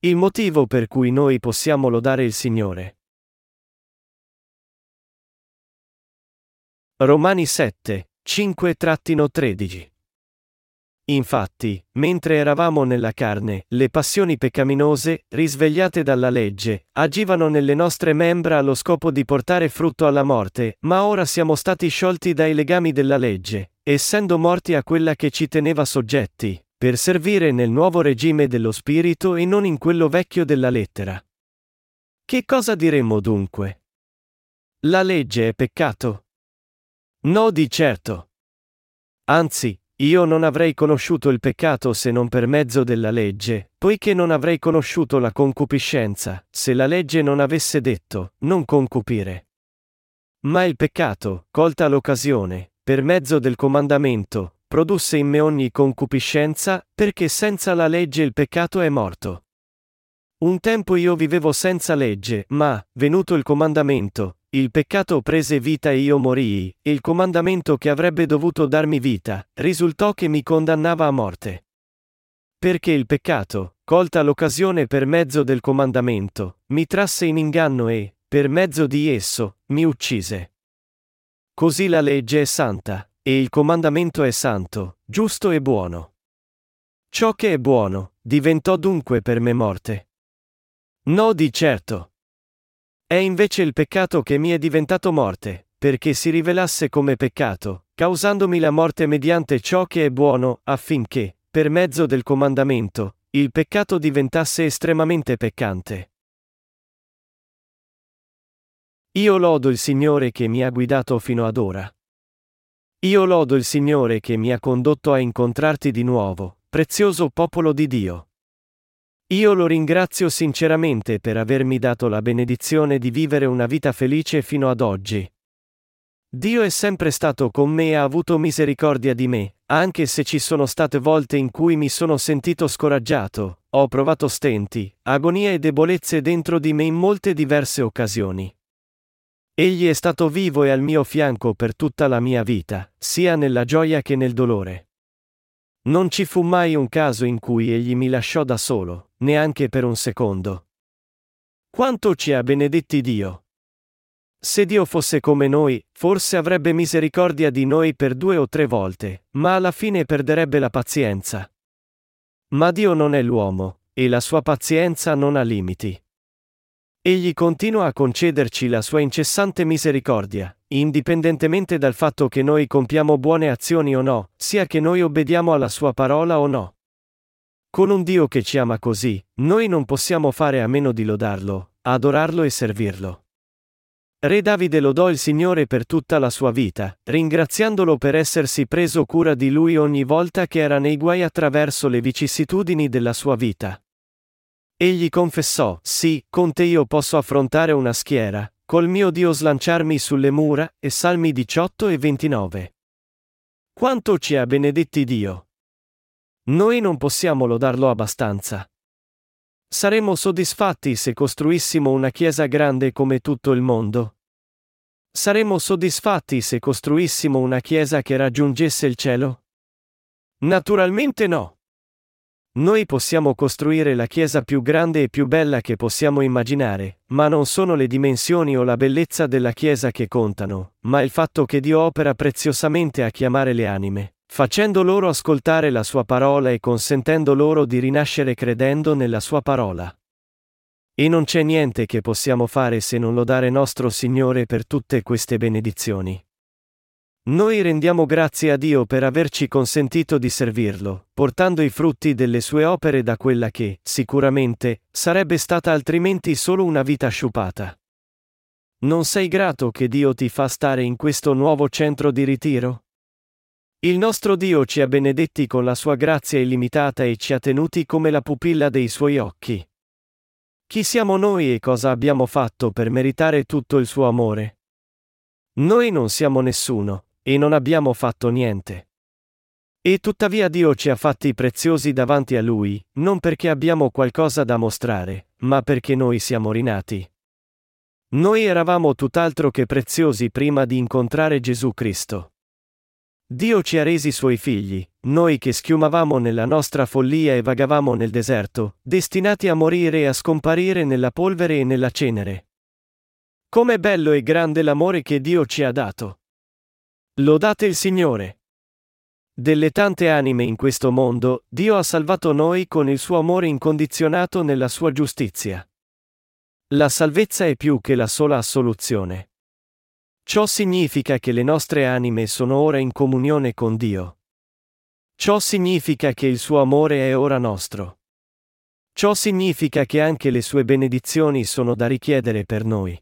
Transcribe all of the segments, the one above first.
Il motivo per cui noi possiamo lodare il Signore. Romani 7, 5-13 Infatti, mentre eravamo nella carne, le passioni peccaminose, risvegliate dalla legge, agivano nelle nostre membra allo scopo di portare frutto alla morte, ma ora siamo stati sciolti dai legami della legge, essendo morti a quella che ci teneva soggetti, per servire nel nuovo regime dello Spirito e non in quello vecchio della lettera. Che cosa diremmo dunque? La legge è peccato? No di certo. Anzi, io non avrei conosciuto il peccato se non per mezzo della legge, poiché non avrei conosciuto la concupiscenza, se la legge non avesse detto, non concupire. Ma il peccato, colta l'occasione, per mezzo del comandamento, produsse in me ogni concupiscenza, perché senza la legge il peccato è morto. Un tempo io vivevo senza legge, ma, venuto il comandamento, il peccato prese vita e io morii, e il comandamento che avrebbe dovuto darmi vita, risultò che mi condannava a morte. Perché il peccato, colta l'occasione per mezzo del comandamento, mi trasse in inganno e, per mezzo di esso, mi uccise. Così la legge è santa, e il comandamento è santo, giusto e buono. Ciò che è buono, diventò dunque per me morte. No di certo. È invece il peccato che mi è diventato morte, perché si rivelasse come peccato, causandomi la morte mediante ciò che è buono, affinché, per mezzo del comandamento, il peccato diventasse estremamente peccante. Io lodo il Signore che mi ha guidato fino ad ora. Io lodo il Signore che mi ha condotto a incontrarti di nuovo, prezioso popolo di Dio. Io lo ringrazio sinceramente per avermi dato la benedizione di vivere una vita felice fino ad oggi. Dio è sempre stato con me e ha avuto misericordia di me, anche se ci sono state volte in cui mi sono sentito scoraggiato, ho provato stenti, agonia e debolezze dentro di me in molte diverse occasioni. Egli è stato vivo e al mio fianco per tutta la mia vita, sia nella gioia che nel dolore. Non ci fu mai un caso in cui egli mi lasciò da solo, neanche per un secondo. Quanto ci ha benedetti Dio! Se Dio fosse come noi, forse avrebbe misericordia di noi per due o tre volte, ma alla fine perderebbe la pazienza. Ma Dio non è l'uomo, e la sua pazienza non ha limiti. Egli continua a concederci la sua incessante misericordia, indipendentemente dal fatto che noi compiamo buone azioni o no, sia che noi obbediamo alla sua parola o no. Con un Dio che ci ama così, noi non possiamo fare a meno di lodarlo, adorarlo e servirlo. Re Davide lodò il Signore per tutta la sua vita, ringraziandolo per essersi preso cura di lui ogni volta che era nei guai attraverso le vicissitudini della sua vita. Egli confessò, sì, con te io posso affrontare una schiera, col mio Dio slanciarmi sulle mura, e Salmi 18 e 29. Quanto ci ha benedetti Dio! Noi non possiamo lodarlo abbastanza. Saremmo soddisfatti se costruissimo una chiesa grande come tutto il mondo? Saremmo soddisfatti se costruissimo una chiesa che raggiungesse il cielo? Naturalmente no. Noi possiamo costruire la chiesa più grande e più bella che possiamo immaginare, ma non sono le dimensioni o la bellezza della chiesa che contano, ma il fatto che Dio opera preziosamente a chiamare le anime, facendo loro ascoltare la sua parola e consentendo loro di rinascere credendo nella sua parola. E non c'è niente che possiamo fare se non lodare nostro Signore per tutte queste benedizioni. Noi rendiamo grazie a Dio per averci consentito di servirlo, portando i frutti delle sue opere da quella che, sicuramente, sarebbe stata altrimenti solo una vita sciupata. Non sei grato che Dio ti fa stare in questo nuovo centro di ritiro? Il nostro Dio ci ha benedetti con la sua grazia illimitata e ci ha tenuti come la pupilla dei suoi occhi. Chi siamo noi e cosa abbiamo fatto per meritare tutto il suo amore? Noi non siamo nessuno, e non abbiamo fatto niente. E tuttavia Dio ci ha fatti preziosi davanti a Lui, non perché abbiamo qualcosa da mostrare, ma perché noi siamo rinati. Noi eravamo tutt'altro che preziosi prima di incontrare Gesù Cristo. Dio ci ha resi suoi figli, noi che schiumavamo nella nostra follia e vagavamo nel deserto, destinati a morire e a scomparire nella polvere e nella cenere. Com'è bello e grande l'amore che Dio ci ha dato. Lodate il Signore. Delle tante anime in questo mondo, Dio ha salvato noi con il suo amore incondizionato nella sua giustizia. La salvezza è più che la sola assoluzione. Ciò significa che le nostre anime sono ora in comunione con Dio. Ciò significa che il suo amore è ora nostro. Ciò significa che anche le sue benedizioni sono da richiedere per noi.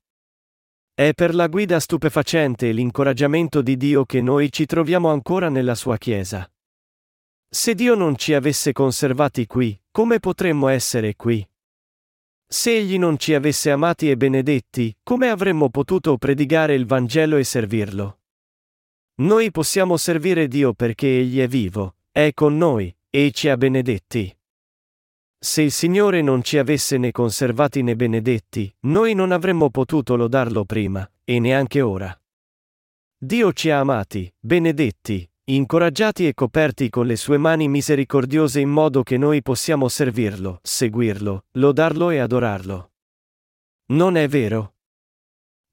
È per la guida stupefacente e l'incoraggiamento di Dio che noi ci troviamo ancora nella sua Chiesa. Se Dio non ci avesse conservati qui, come potremmo essere qui? Se egli non ci avesse amati e benedetti, come avremmo potuto predicare il Vangelo e servirlo? Noi possiamo servire Dio perché Egli è vivo, è con noi, e ci ha benedetti. Se il Signore non ci avesse né conservati né benedetti, noi non avremmo potuto lodarlo prima, e neanche ora. Dio ci ha amati, benedetti, incoraggiati e coperti con le sue mani misericordiose in modo che noi possiamo servirlo, seguirlo, lodarlo e adorarlo. Non è vero?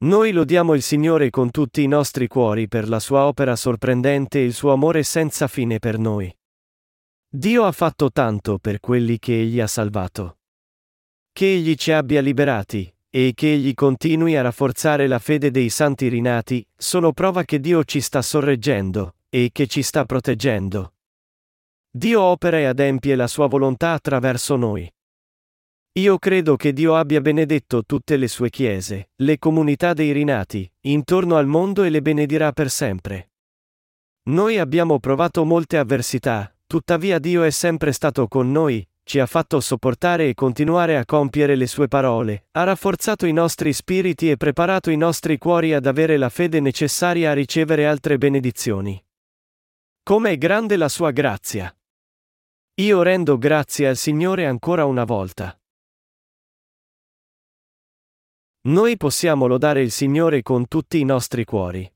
Noi lodiamo il Signore con tutti i nostri cuori per la sua opera sorprendente e il suo amore senza fine per noi. Dio ha fatto tanto per quelli che Egli ha salvato. Che Egli ci abbia liberati, e che Egli continui a rafforzare la fede dei santi rinati, sono prova che Dio ci sta sorreggendo, e che ci sta proteggendo. Dio opera e adempie la sua volontà attraverso noi. Io credo che Dio abbia benedetto tutte le sue chiese, le comunità dei rinati, intorno al mondo e le benedirà per sempre. Noi abbiamo provato molte avversità, tuttavia Dio è sempre stato con noi, ci ha fatto sopportare e continuare a compiere le sue parole, ha rafforzato i nostri spiriti e preparato i nostri cuori ad avere la fede necessaria a ricevere altre benedizioni. Come è grande la sua grazia! Io rendo grazie al Signore ancora una volta. Noi possiamo lodare il Signore con tutti i nostri cuori.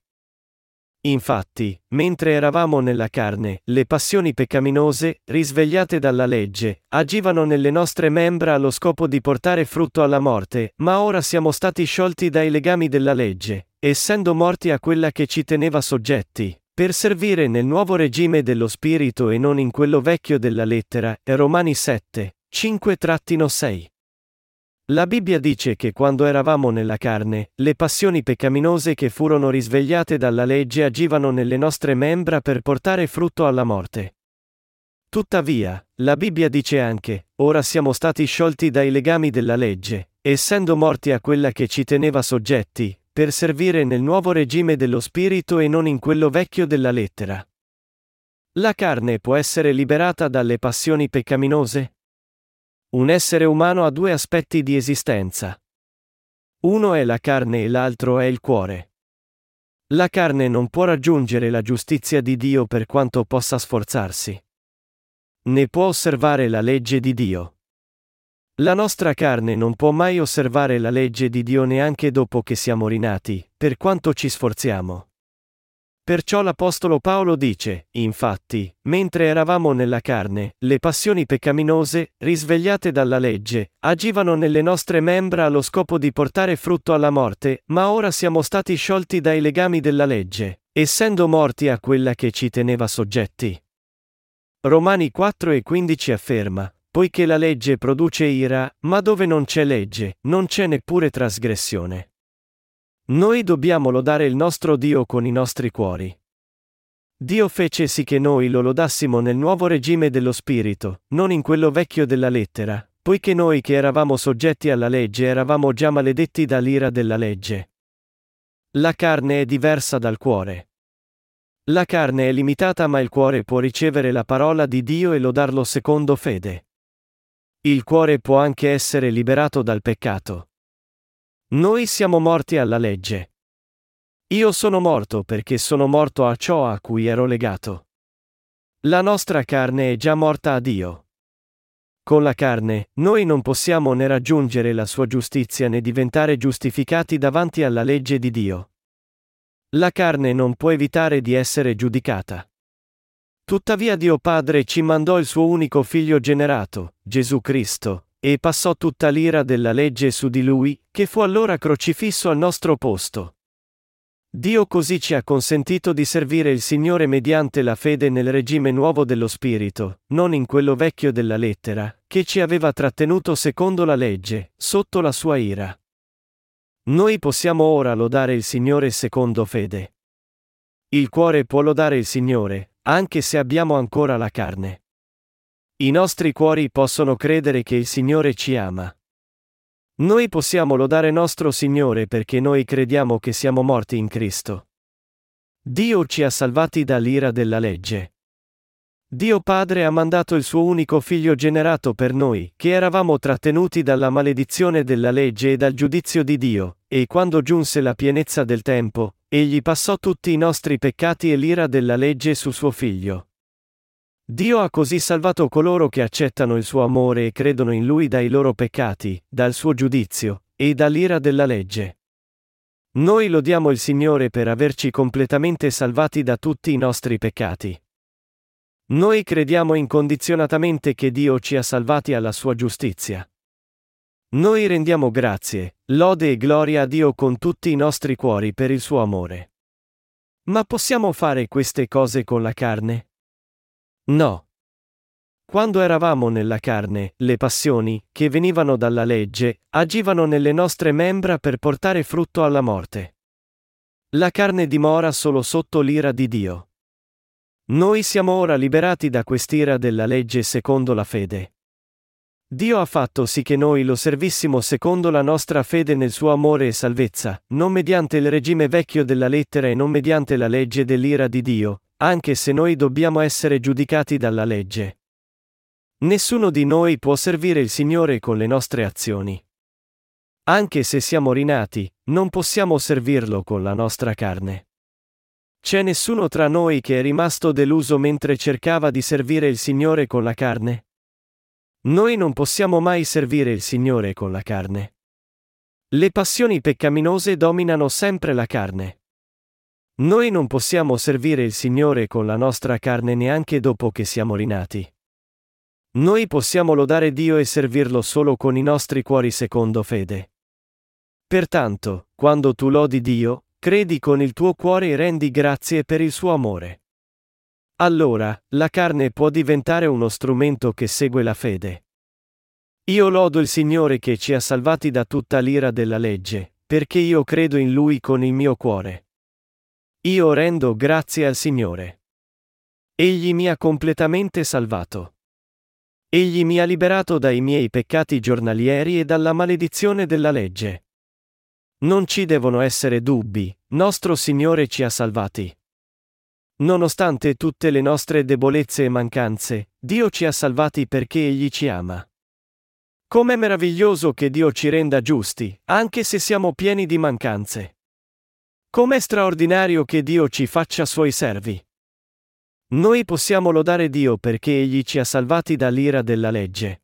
Infatti, mentre eravamo nella carne, le passioni peccaminose, risvegliate dalla legge, agivano nelle nostre membra allo scopo di portare frutto alla morte, ma ora siamo stati sciolti dai legami della legge, essendo morti a quella che ci teneva soggetti, per servire nel nuovo regime dello Spirito e non in quello vecchio della lettera, Romani 7, 5-6. La Bibbia dice che quando eravamo nella carne, le passioni peccaminose che furono risvegliate dalla legge agivano nelle nostre membra per portare frutto alla morte. Tuttavia, la Bibbia dice anche, ora siamo stati sciolti dai legami della legge, essendo morti a quella che ci teneva soggetti, per servire nel nuovo regime dello spirito e non in quello vecchio della lettera. La carne può essere liberata dalle passioni peccaminose? Un essere umano ha due aspetti di esistenza. Uno è la carne e l'altro è il cuore. La carne non può raggiungere la giustizia di Dio per quanto possa sforzarsi. Ne può osservare la legge di Dio. La nostra carne non può mai osservare la legge di Dio neanche dopo che siamo rinati, per quanto ci sforziamo. Perciò l'Apostolo Paolo dice, infatti, mentre eravamo nella carne, le passioni peccaminose, risvegliate dalla legge, agivano nelle nostre membra allo scopo di portare frutto alla morte, ma ora siamo stati sciolti dai legami della legge, essendo morti a quella che ci teneva soggetti. Romani 4 e 15 afferma, poiché la legge produce ira, ma dove non c'è legge, non c'è neppure trasgressione. Noi dobbiamo lodare il nostro Dio con i nostri cuori. Dio fece sì che noi lo lodassimo nel nuovo regime dello Spirito, non in quello vecchio della lettera, poiché noi che eravamo soggetti alla legge eravamo già maledetti dall'ira della legge. La carne è diversa dal cuore. La carne è limitata ma il cuore può ricevere la parola di Dio e lodarlo secondo fede. Il cuore può anche essere liberato dal peccato. Noi siamo morti alla legge. Io sono morto perché sono morto a ciò a cui ero legato. La nostra carne è già morta a Dio. Con la carne, noi non possiamo né raggiungere la sua giustizia né diventare giustificati davanti alla legge di Dio. La carne non può evitare di essere giudicata. Tuttavia Dio Padre ci mandò il suo unico figlio generato, Gesù Cristo, e passò tutta l'ira della legge su di lui, che fu allora crocifisso al nostro posto. Dio così ci ha consentito di servire il Signore mediante la fede nel regime nuovo dello Spirito, non in quello vecchio della lettera, che ci aveva trattenuto secondo la legge, sotto la sua ira. Noi possiamo ora lodare il Signore secondo fede. Il cuore può lodare il Signore, anche se abbiamo ancora la carne. I nostri cuori possono credere che il Signore ci ama. Noi possiamo lodare nostro Signore perché noi crediamo che siamo morti in Cristo. Dio ci ha salvati dall'ira della legge. Dio Padre ha mandato il suo unico figlio generato per noi, che eravamo trattenuti dalla maledizione della legge e dal giudizio di Dio, e quando giunse la pienezza del tempo, egli passò tutti i nostri peccati e l'ira della legge su suo figlio. Dio ha così salvato coloro che accettano il suo amore e credono in lui dai loro peccati, dal suo giudizio, e dall'ira della legge. Noi lodiamo il Signore per averci completamente salvati da tutti i nostri peccati. Noi crediamo incondizionatamente che Dio ci ha salvati alla sua giustizia. Noi rendiamo grazie, lode e gloria a Dio con tutti i nostri cuori per il suo amore. Ma possiamo fare queste cose con la carne? No. Quando eravamo nella carne, le passioni, che venivano dalla legge, agivano nelle nostre membra per portare frutto alla morte. La carne dimora solo sotto l'ira di Dio. Noi siamo ora liberati da quest'ira della legge secondo la fede. Dio ha fatto sì che noi lo servissimo secondo la nostra fede nel suo amore e salvezza, non mediante il regime vecchio della lettera e non mediante la legge dell'ira di Dio, anche se noi dobbiamo essere giudicati dalla legge. Nessuno di noi può servire il Signore con le nostre azioni. Anche se siamo rinati, non possiamo servirlo con la nostra carne. C'è nessuno tra noi che è rimasto deluso mentre cercava di servire il Signore con la carne? Noi non possiamo mai servire il Signore con la carne. Le passioni peccaminose dominano sempre la carne. Noi non possiamo servire il Signore con la nostra carne neanche dopo che siamo rinati. Noi possiamo lodare Dio e servirlo solo con i nostri cuori secondo fede. Pertanto, quando tu lodi Dio, credi con il tuo cuore e rendi grazie per il suo amore. Allora, la carne può diventare uno strumento che segue la fede. Io lodo il Signore che ci ha salvati da tutta l'ira della legge, perché io credo in Lui con il mio cuore. Io rendo grazie al Signore. Egli mi ha completamente salvato. Egli mi ha liberato dai miei peccati giornalieri e dalla maledizione della legge. Non ci devono essere dubbi, nostro Signore ci ha salvati. Nonostante tutte le nostre debolezze e mancanze, Dio ci ha salvati perché Egli ci ama. Com'è meraviglioso che Dio ci renda giusti, anche se siamo pieni di mancanze. Com'è straordinario che Dio ci faccia suoi servi. Noi possiamo lodare Dio perché Egli ci ha salvati dall'ira della legge.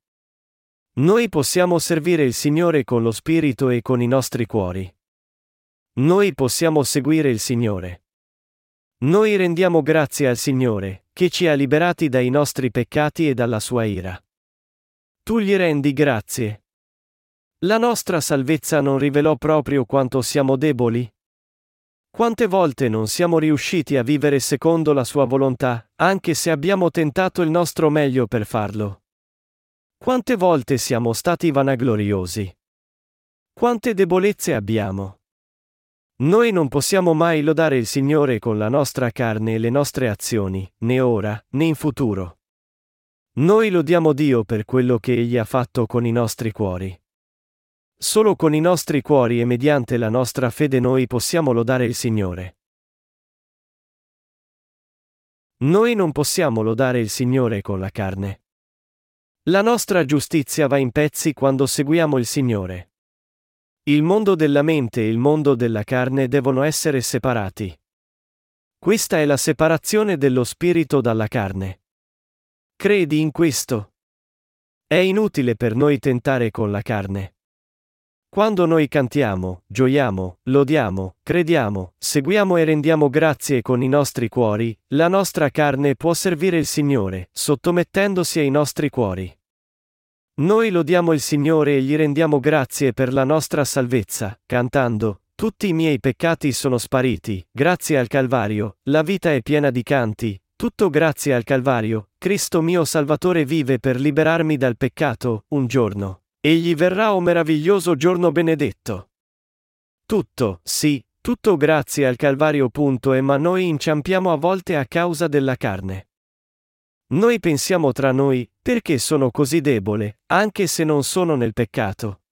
Noi possiamo servire il Signore con lo Spirito e con i nostri cuori. Noi possiamo seguire il Signore. Noi rendiamo grazie al Signore, che ci ha liberati dai nostri peccati e dalla sua ira. Tu gli rendi grazie. La nostra salvezza non rivelò proprio quanto siamo deboli? Quante volte non siamo riusciti a vivere secondo la sua volontà, anche se abbiamo tentato il nostro meglio per farlo? Quante volte siamo stati vanagloriosi? Quante debolezze abbiamo? Noi non possiamo mai lodare il Signore con la nostra carne e le nostre azioni, né ora, né in futuro. Noi lodiamo Dio per quello che Egli ha fatto con i nostri cuori. Solo con i nostri cuori e mediante la nostra fede noi possiamo lodare il Signore. Noi non possiamo lodare il Signore con la carne. La nostra giustizia va in pezzi quando seguiamo il Signore. Il mondo della mente e il mondo della carne devono essere separati. Questa è la separazione dello spirito dalla carne. Credi in questo? È inutile per noi tentare con la carne. Quando noi cantiamo, gioiamo, lodiamo, crediamo, seguiamo e rendiamo grazie con i nostri cuori, la nostra carne può servire il Signore, sottomettendosi ai nostri cuori. Noi lodiamo il Signore e gli rendiamo grazie per la nostra salvezza, cantando, tutti i miei peccati sono spariti, grazie al Calvario, la vita è piena di canti, tutto grazie al Calvario, Cristo mio Salvatore vive per liberarmi dal peccato, un giorno. Egli verrà o meraviglioso giorno benedetto. Tutto, sì, tutto grazie al Calvario. Punto e ma noi inciampiamo a volte a causa della carne. Noi pensiamo tra noi, perché sono così debole, anche se non sono nel peccato.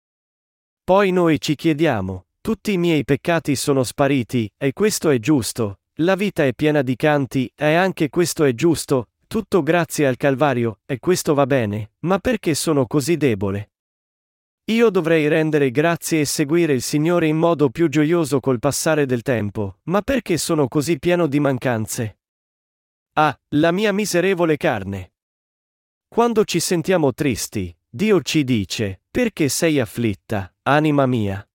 Poi noi ci chiediamo, tutti i miei peccati sono spariti, e questo è giusto, la vita è piena di canti, e anche questo è giusto, tutto grazie al Calvario, e questo va bene, ma perché sono così debole? Io dovrei rendere grazie e seguire il Signore in modo più gioioso col passare del tempo, ma perché sono così pieno di mancanze? Ah, la mia miserevole carne. Quando ci sentiamo tristi, Dio ci dice, perché sei afflitta, anima mia?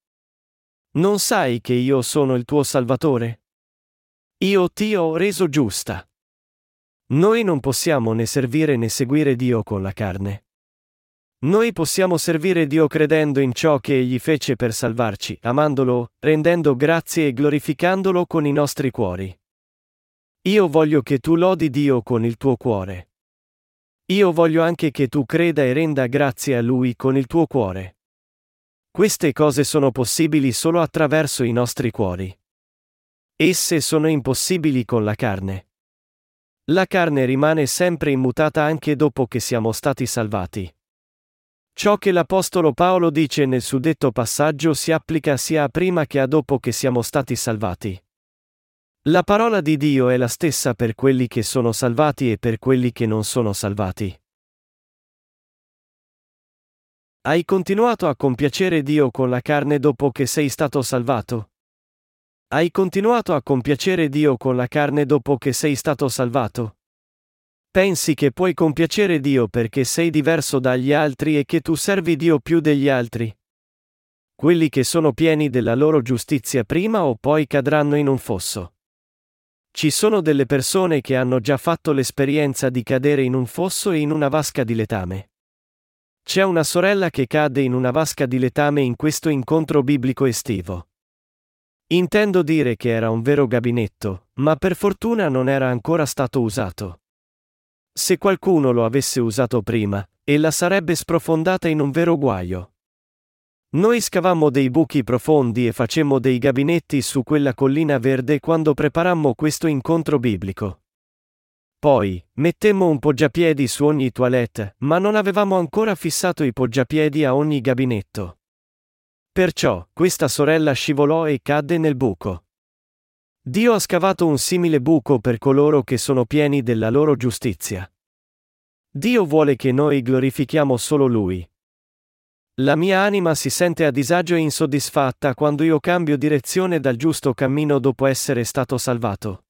Non sai che io sono il tuo Salvatore? Io ti ho reso giusta. Noi non possiamo né servire né seguire Dio con la carne. Noi possiamo servire Dio credendo in ciò che Egli fece per salvarci, amandolo, rendendo grazie e glorificandolo con i nostri cuori. Io voglio che tu lodi Dio con il tuo cuore. Io voglio anche che tu creda e renda grazie a Lui con il tuo cuore. Queste cose sono possibili solo attraverso i nostri cuori. Esse sono impossibili con la carne. La carne rimane sempre immutata anche dopo che siamo stati salvati. Ciò che l'Apostolo Paolo dice nel suddetto passaggio si applica sia a prima che a dopo che siamo stati salvati. La parola di Dio è la stessa per quelli che sono salvati e per quelli che non sono salvati. Hai continuato a compiacere Dio con la carne dopo che sei stato salvato? Hai continuato a compiacere Dio con la carne dopo che sei stato salvato? Pensi che puoi compiacere Dio perché sei diverso dagli altri e che tu servi Dio più degli altri? Quelli che sono pieni della loro giustizia prima o poi cadranno in un fosso. Ci sono delle persone che hanno già fatto l'esperienza di cadere in un fosso e in una vasca di letame. C'è una sorella che cade in una vasca di letame in questo incontro biblico estivo. Intendo dire che era un vero gabinetto, ma per fortuna non era ancora stato usato. Se qualcuno lo avesse usato prima, ella sarebbe sprofondata in un vero guaio. Noi scavammo dei buchi profondi e facemmo dei gabinetti su quella collina verde quando preparammo questo incontro biblico. Poi, mettemmo un poggiapiedi su ogni toilette, ma non avevamo ancora fissato i poggiapiedi a ogni gabinetto. Perciò, questa sorella scivolò e cadde nel buco. Dio ha scavato un simile buco per coloro che sono pieni della loro giustizia. Dio vuole che noi glorifichiamo solo Lui. La mia anima si sente a disagio e insoddisfatta quando io cambio direzione dal giusto cammino dopo essere stato salvato.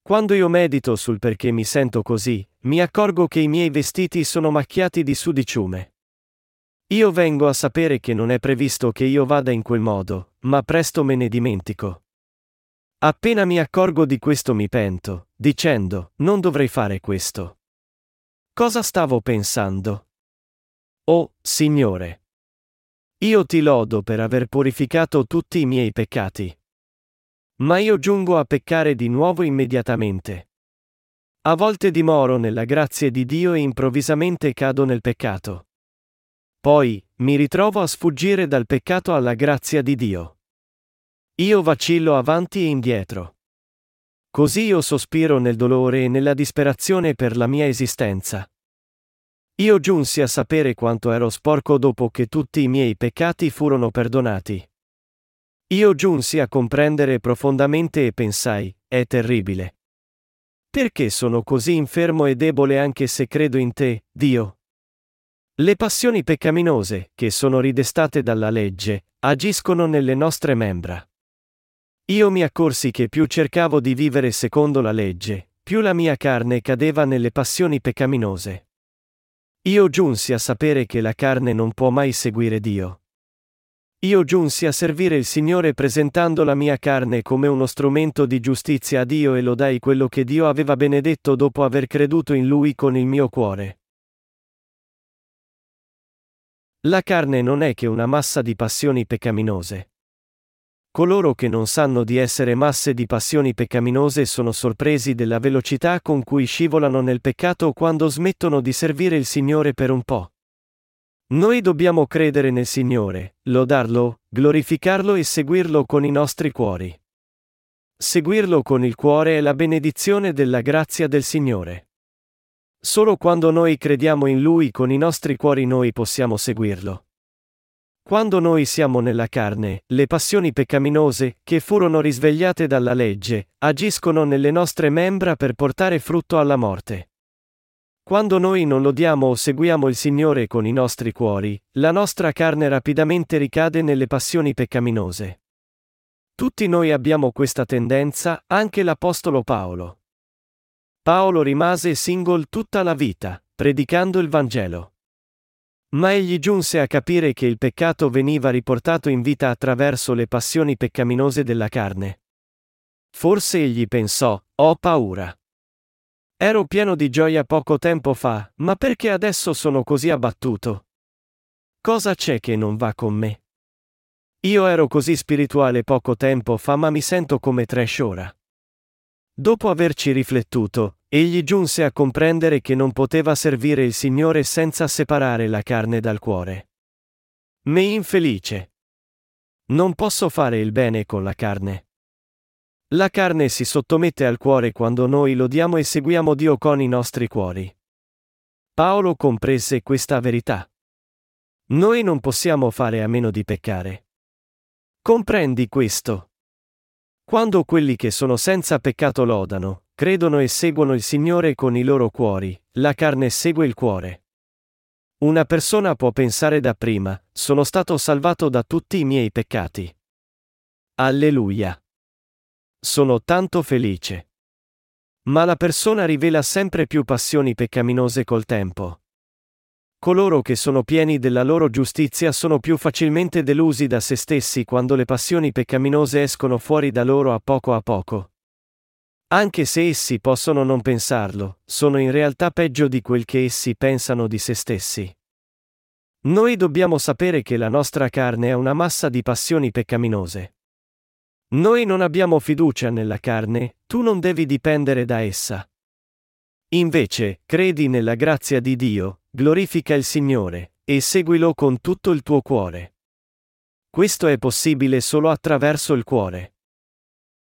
Quando io medito sul perché mi sento così, mi accorgo che i miei vestiti sono macchiati di sudiciume. Io vengo a sapere che non è previsto che io vada in quel modo, ma presto me ne dimentico. Appena mi accorgo di questo mi pento, dicendo, non dovrei fare questo. Cosa stavo pensando? Oh, Signore! Io ti lodo per aver purificato tutti i miei peccati. Ma io giungo a peccare di nuovo immediatamente. A volte dimoro nella grazia di Dio e improvvisamente cado nel peccato. Poi, mi ritrovo a sfuggire dal peccato alla grazia di Dio. Io vacillo avanti e indietro. Così io sospiro nel dolore e nella disperazione per la mia esistenza. Io giunsi a sapere quanto ero sporco dopo che tutti i miei peccati furono perdonati. Io giunsi a comprendere profondamente e pensai, è terribile. Perché sono così infermo e debole anche se credo in te, Dio? Le passioni peccaminose, che sono ridestate dalla legge, agiscono nelle nostre membra. Io mi accorsi che più cercavo di vivere secondo la legge, più la mia carne cadeva nelle passioni peccaminose. Io giunsi a sapere che la carne non può mai seguire Dio. Io giunsi a servire il Signore presentando la mia carne come uno strumento di giustizia a Dio e lodai quello che Dio aveva benedetto dopo aver creduto in Lui con il mio cuore. La carne non è che una massa di passioni peccaminose. Coloro che non sanno di essere masse di passioni peccaminose sono sorpresi della velocità con cui scivolano nel peccato quando smettono di servire il Signore per un po'. Noi dobbiamo credere nel Signore, lodarlo, glorificarlo e seguirlo con i nostri cuori. Seguirlo con il cuore è la benedizione della grazia del Signore. Solo quando noi crediamo in Lui con i nostri cuori noi possiamo seguirlo. Quando noi siamo nella carne, le passioni peccaminose, che furono risvegliate dalla legge, agiscono nelle nostre membra per portare frutto alla morte. Quando noi non lodiamo o seguiamo il Signore con i nostri cuori, la nostra carne rapidamente ricade nelle passioni peccaminose. Tutti noi abbiamo questa tendenza, anche l'Apostolo Paolo. Paolo rimase single tutta la vita, predicando il Vangelo. Ma egli giunse a capire che il peccato veniva riportato in vita attraverso le passioni peccaminose della carne. Forse egli pensò, ho paura. Ero pieno di gioia poco tempo fa, ma perché adesso sono così abbattuto? Cosa c'è che non va con me? Io ero così spirituale poco tempo fa ma mi sento come trash ora. Dopo averci riflettuto, egli giunse a comprendere che non poteva servire il Signore senza separare la carne dal cuore. Me infelice. Non posso fare il bene con la carne. La carne si sottomette al cuore quando noi lodiamo e seguiamo Dio con i nostri cuori. Paolo comprese questa verità. Noi non possiamo fare a meno di peccare. Comprendi questo? Quando quelli che sono senza peccato lodano, credono e seguono il Signore con i loro cuori, la carne segue il cuore. Una persona può pensare dapprima, sono stato salvato da tutti i miei peccati. Alleluia. Sono tanto felice. Ma la persona rivela sempre più passioni peccaminose col tempo. Coloro che sono pieni della loro giustizia sono più facilmente delusi da se stessi quando le passioni peccaminose escono fuori da loro a poco a poco. Anche se essi possono non pensarlo, sono in realtà peggio di quel che essi pensano di se stessi. Noi dobbiamo sapere che la nostra carne è una massa di passioni peccaminose. Noi non abbiamo fiducia nella carne, tu non devi dipendere da essa. Invece, credi nella grazia di Dio, glorifica il Signore, e seguilo con tutto il tuo cuore. Questo è possibile solo attraverso il cuore.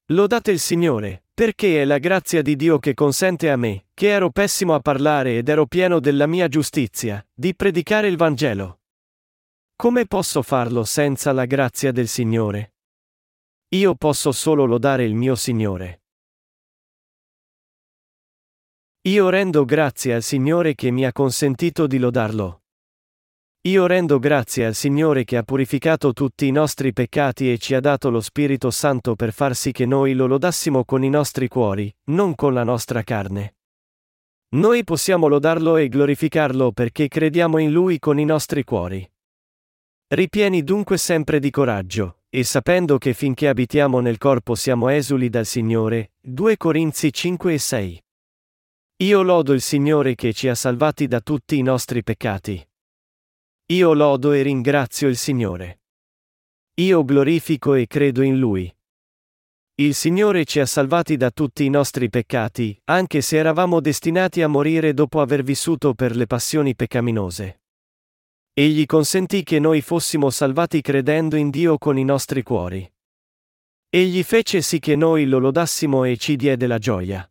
Lodate il Signore, perché è la grazia di Dio che consente a me, che ero pessimo a parlare ed ero pieno della mia giustizia, di predicare il Vangelo. Come posso farlo senza la grazia del Signore? Io posso solo lodare il mio Signore. Io rendo grazie al Signore che mi ha consentito di lodarlo. Io rendo grazie al Signore che ha purificato tutti i nostri peccati e ci ha dato lo Spirito Santo per far sì che noi lo lodassimo con i nostri cuori, non con la nostra carne. Noi possiamo lodarlo e glorificarlo perché crediamo in Lui con i nostri cuori. Ripieni dunque sempre di coraggio, e sapendo che finché abitiamo nel corpo siamo esuli dal Signore. 2 Corinzi 5 e 6. Io lodo il Signore che ci ha salvati da tutti i nostri peccati. Io lodo e ringrazio il Signore. Io glorifico e credo in Lui. Il Signore ci ha salvati da tutti i nostri peccati, anche se eravamo destinati a morire dopo aver vissuto per le passioni peccaminose. Egli consentì che noi fossimo salvati credendo in Dio con i nostri cuori. Egli fece sì che noi lo lodassimo e ci diede la gioia.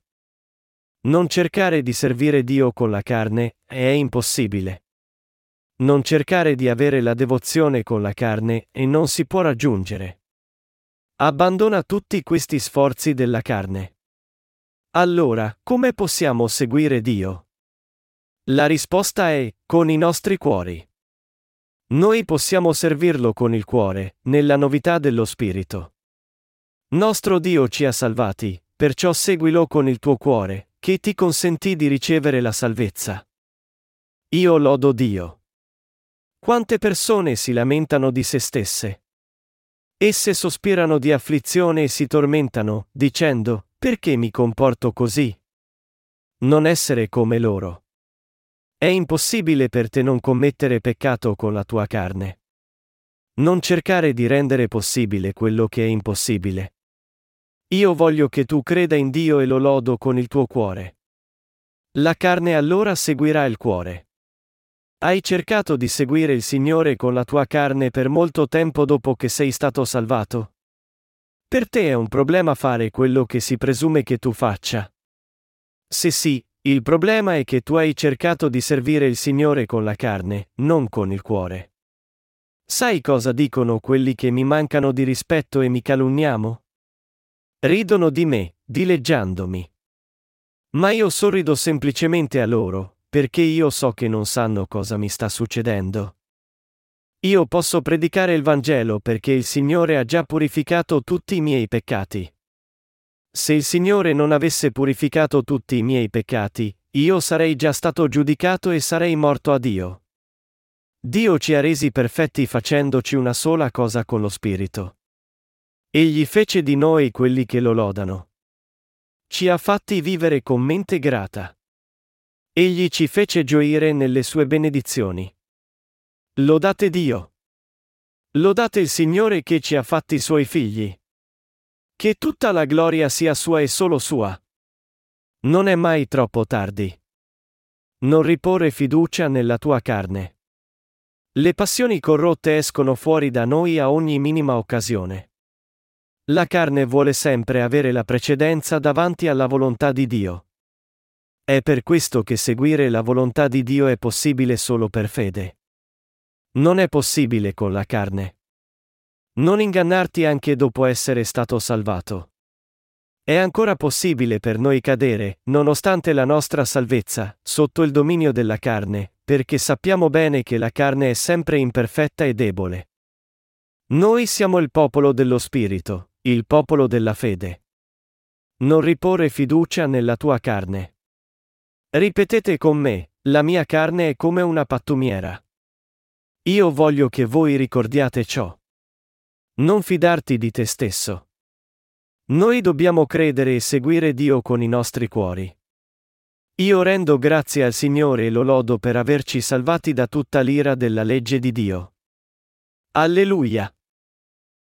Non cercare di servire Dio con la carne è impossibile. Non cercare di avere la devozione con la carne e non si può raggiungere. Abbandona tutti questi sforzi della carne. Allora, come possiamo seguire Dio? La risposta è, con i nostri cuori. Noi possiamo servirlo con il cuore, nella novità dello Spirito. Nostro Dio ci ha salvati, perciò seguilo con il tuo cuore, che ti consentì di ricevere la salvezza. Io lodo Dio. Quante persone si lamentano di se stesse? Esse sospirano di afflizione e si tormentano, dicendo, perché mi comporto così? Non essere come loro. È impossibile per te non commettere peccato con la tua carne. Non cercare di rendere possibile quello che è impossibile. Io voglio che tu creda in Dio e lo lodo con il tuo cuore. La carne allora seguirà il cuore. Hai cercato di seguire il Signore con la tua carne per molto tempo dopo che sei stato salvato? Per te è un problema fare quello che si presume che tu faccia. Se sì, il problema è che tu hai cercato di servire il Signore con la carne, non con il cuore. Sai cosa dicono quelli che mi mancano di rispetto e mi calunniamo? Ridono di me, dileggiandomi. Ma io sorrido semplicemente a loro, perché io so che non sanno cosa mi sta succedendo. Io posso predicare il Vangelo perché il Signore ha già purificato tutti i miei peccati. Se il Signore non avesse purificato tutti i miei peccati, io sarei già stato giudicato e sarei morto a Dio. Dio ci ha resi perfetti facendoci una sola cosa con lo Spirito. Egli fece di noi quelli che lo lodano. Ci ha fatti vivere con mente grata. Egli ci fece gioire nelle sue benedizioni. Lodate Dio. Lodate il Signore che ci ha fatti suoi figli. Che tutta la gloria sia sua e solo sua. Non è mai troppo tardi. Non riporre fiducia nella tua carne. Le passioni corrotte escono fuori da noi a ogni minima occasione. La carne vuole sempre avere la precedenza davanti alla volontà di Dio. È per questo che seguire la volontà di Dio è possibile solo per fede. Non è possibile con la carne. Non ingannarti anche dopo essere stato salvato. È ancora possibile per noi cadere, nonostante la nostra salvezza, sotto il dominio della carne, perché sappiamo bene che la carne è sempre imperfetta e debole. Noi siamo il popolo dello Spirito, il popolo della fede. Non riporre fiducia nella tua carne. Ripetete con me, la mia carne è come una pattumiera. Io voglio che voi ricordiate ciò. Non fidarti di te stesso. Noi dobbiamo credere e seguire Dio con i nostri cuori. Io rendo grazie al Signore e lo lodo per averci salvati da tutta l'ira della legge di Dio. Alleluia.